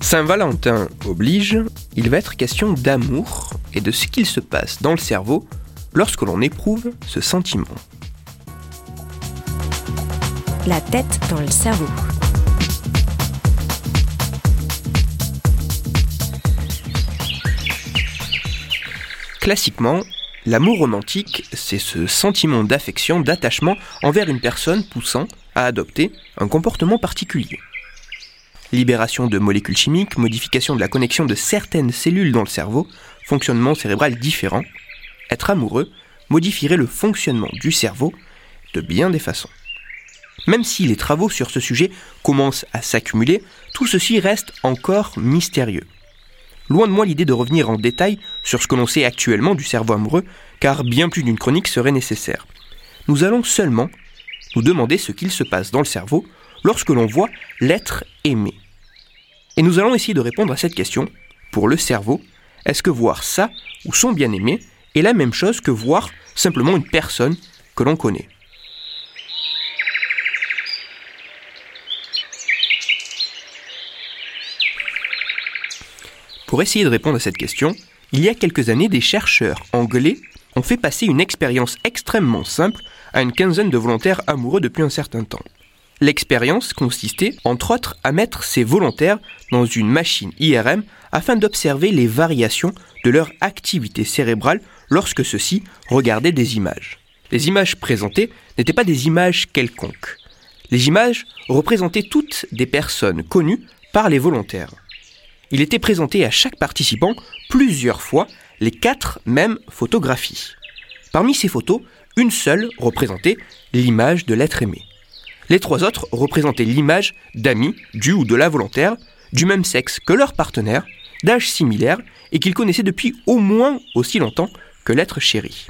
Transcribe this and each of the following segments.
Saint-Valentin oblige, il va être question d'amour et de ce qu'il se passe dans le cerveau lorsque l'on éprouve ce sentiment. La tête dans le cerveau. Classiquement, l'amour romantique, c'est ce sentiment d'affection, d'attachement envers une personne poussant à adopter un comportement particulier. Libération de molécules chimiques, modification de la connexion de certaines cellules dans le cerveau, fonctionnement cérébral différent. Être amoureux modifierait le fonctionnement du cerveau de bien des façons. Même si les travaux sur ce sujet commencent à s'accumuler, tout ceci reste encore mystérieux. Loin de moi l'idée de revenir en détail sur ce que l'on sait actuellement du cerveau amoureux, car bien plus d'une chronique serait nécessaire. Nous allons seulement nous demander ce qu'il se passe dans le cerveau lorsque l'on voit l'être aimé. Et nous allons essayer de répondre à cette question. Pour le cerveau, est-ce que voir ça ou son bien-aimé est la même chose que voir simplement une personne que l'on connaît? Pour essayer de répondre à cette question, il y a quelques années, des chercheurs anglais ont fait passer une expérience extrêmement simple à une quinzaine de volontaires amoureux depuis un certain temps. L'expérience consistait, entre autres, à mettre ces volontaires dans une machine IRM afin d'observer les variations de leur activité cérébrale lorsque ceux-ci regardaient des images. Les images présentées n'étaient pas des images quelconques. Les images représentaient toutes des personnes connues par les volontaires. Il était présenté à chaque participant plusieurs fois les quatre mêmes photographies. Parmi ces photos, une seule représentait l'image de l'être aimé. Les trois autres représentaient l'image d'amis, du ou de la volontaire, du même sexe que leur partenaire, d'âge similaire et qu'ils connaissaient depuis au moins aussi longtemps que l'être chéri.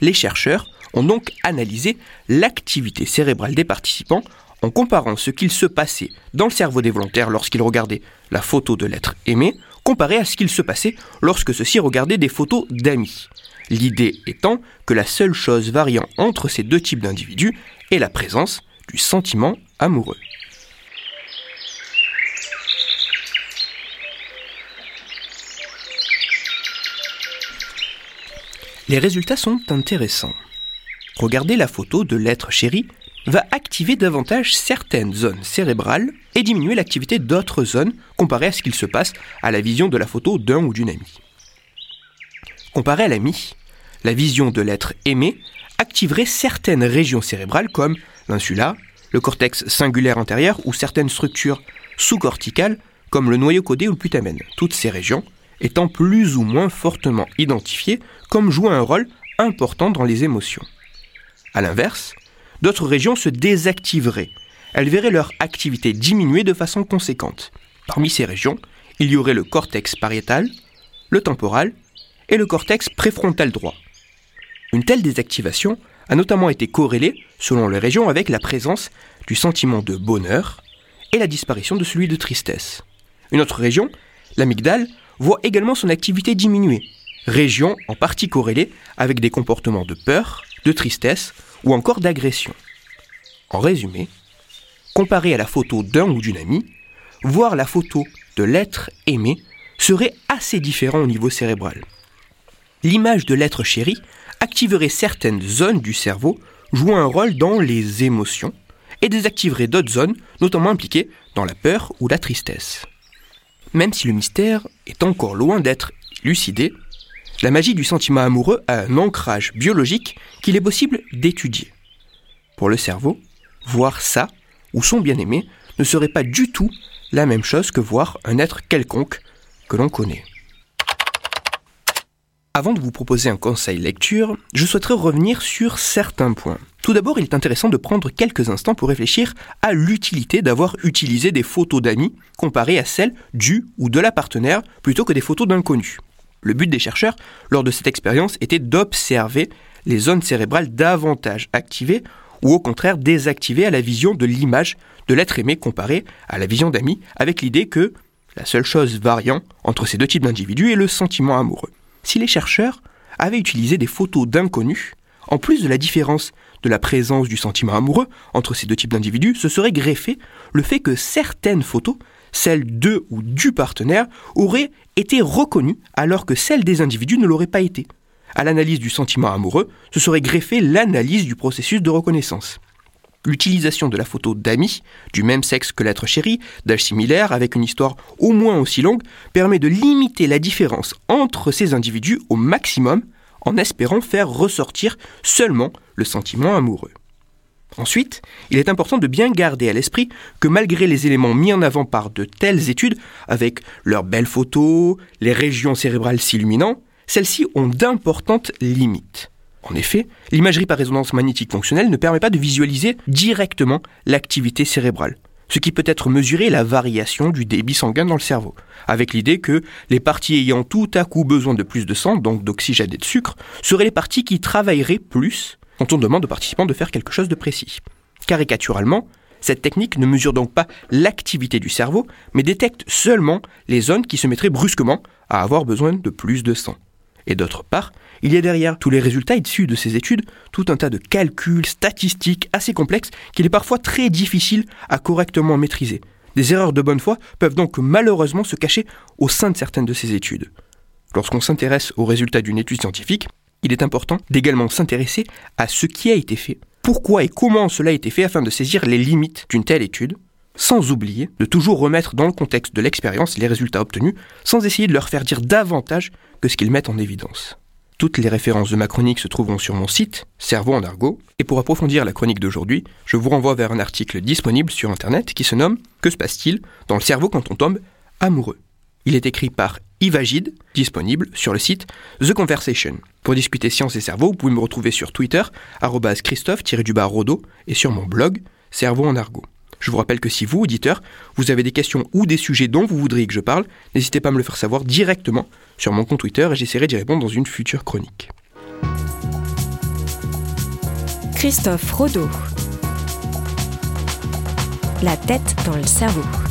Les chercheurs ont donc analysé l'activité cérébrale des participants en comparant ce qu'il se passait dans le cerveau des volontaires lorsqu'ils regardaient la photo de l'être aimé, comparé à ce qu'il se passait lorsque ceux-ci regardaient des photos d'amis. L'idée étant que la seule chose variant entre ces deux types d'individus est la présence du sentiment amoureux. Les résultats sont intéressants. Regardez la photo de l'être chéri va activer davantage certaines zones cérébrales et diminuer l'activité d'autres zones comparé à ce qu'il se passe à la vision de la photo d'un ou d'une amie. Comparé à l'ami, la vision de l'être aimé activerait certaines régions cérébrales comme l'insula, le cortex singulaire antérieur ou certaines structures sous-corticales comme le noyau codé ou le putamen. Toutes ces régions étant plus ou moins fortement identifiées comme jouant un rôle important dans les émotions. A l'inverse, d'autres régions se désactiveraient. Elles verraient leur activité diminuer de façon conséquente. Parmi ces régions, il y aurait le cortex pariétal, le temporal et le cortex préfrontal droit. Une telle désactivation a notamment été corrélée, selon les régions, avec la présence du sentiment de bonheur et la disparition de celui de tristesse. Une autre région, l'amygdale, voit également son activité diminuer, région en partie corrélée avec des comportements de peur, de tristesse ou encore d'agression. En résumé, comparé à la photo d'un ou d'une amie, voir la photo de l'être aimé serait assez différent au niveau cérébral. L'image de l'être chéri activerait certaines zones du cerveau jouant un rôle dans les émotions et désactiverait d'autres zones, notamment impliquées dans la peur ou la tristesse. Même si le mystère est encore loin d'être lucidé, la magie du sentiment amoureux a un ancrage biologique qu'il est possible d'étudier. Pour le cerveau, voir ça ou son bien-aimé ne serait pas du tout la même chose que voir un être quelconque que l'on connaît. Avant de vous proposer un conseil lecture, je souhaiterais revenir sur certains points. Tout d'abord, il est intéressant de prendre quelques instants pour réfléchir à l'utilité d'avoir utilisé des photos d'amis comparées à celles du ou de la partenaire plutôt que des photos d'inconnus. Le but des chercheurs, lors de cette expérience, était d'observer les zones cérébrales davantage activées ou au contraire désactivées à la vision de l'image de l'être aimé comparé à la vision d'amis, avec l'idée que la seule chose variant entre ces deux types d'individus est le sentiment amoureux. Si les chercheurs avaient utilisé des photos d'inconnus, en plus de la différence de la présence du sentiment amoureux entre ces deux types d'individus, ce serait greffé le fait que certaines photos, celles de ou du partenaire, auraient été reconnues alors que celles des individus ne l'auraient pas été. À l'analyse du sentiment amoureux, ce serait greffé l'analyse du processus de reconnaissance. L'utilisation de la photo d'amis, du même sexe que l'être chéri, d'âge similaire, avec une histoire au moins aussi longue, permet de limiter la différence entre ces individus au maximum, en espérant faire ressortir seulement le sentiment amoureux. Ensuite, il est important de bien garder à l'esprit que malgré les éléments mis en avant par de telles études, avec leurs belles photos, les régions cérébrales s'illuminant, celles-ci ont d'importantes limites. En effet, l'imagerie par résonance magnétique fonctionnelle ne permet pas de visualiser directement l'activité cérébrale, ce qui peut être mesuré la variation du débit sanguin dans le cerveau, avec l'idée que les parties ayant tout à coup besoin de plus de sang, donc d'oxygène et de sucre, seraient les parties qui travailleraient plus quand on demande aux participants de faire quelque chose de précis. Caricaturalement, cette technique ne mesure donc pas l'activité du cerveau, mais détecte seulement les zones qui se mettraient brusquement à avoir besoin de plus de sang. Et d'autre part, il y a derrière tous les résultats issus de ces études tout un tas de calculs statistiques assez complexes qu'il est parfois très difficile à correctement maîtriser. Des erreurs de bonne foi peuvent donc malheureusement se cacher au sein de certaines de ces études. Lorsqu'on s'intéresse aux résultats d'une étude scientifique, il est important d'également s'intéresser à ce qui a été fait, pourquoi et comment cela a été fait afin de saisir les limites d'une telle étude, sans oublier de toujours remettre dans le contexte de l'expérience les résultats obtenus, sans essayer de leur faire dire davantage que ce qu'ils mettent en évidence. Toutes les références de ma chronique se trouveront sur mon site, Cerveau en argot, et pour approfondir la chronique d'aujourd'hui, je vous renvoie vers un article disponible sur Internet qui se nomme Que se passe-t-il dans le cerveau quand on tombe amoureux? Il est écrit par Yves Agide, disponible sur le site The Conversation. Pour discuter science et cerveau, vous pouvez me retrouver sur Twitter, Christophe-Rodo, et sur mon blog, Cerveau en argot. Je vous rappelle que si vous, auditeur, vous avez des questions ou des sujets dont vous voudriez que je parle, n'hésitez pas à me le faire savoir directement sur mon compte Twitter et j'essaierai d'y répondre dans une future chronique. Christophe Rodeau. La tête dans le cerveau.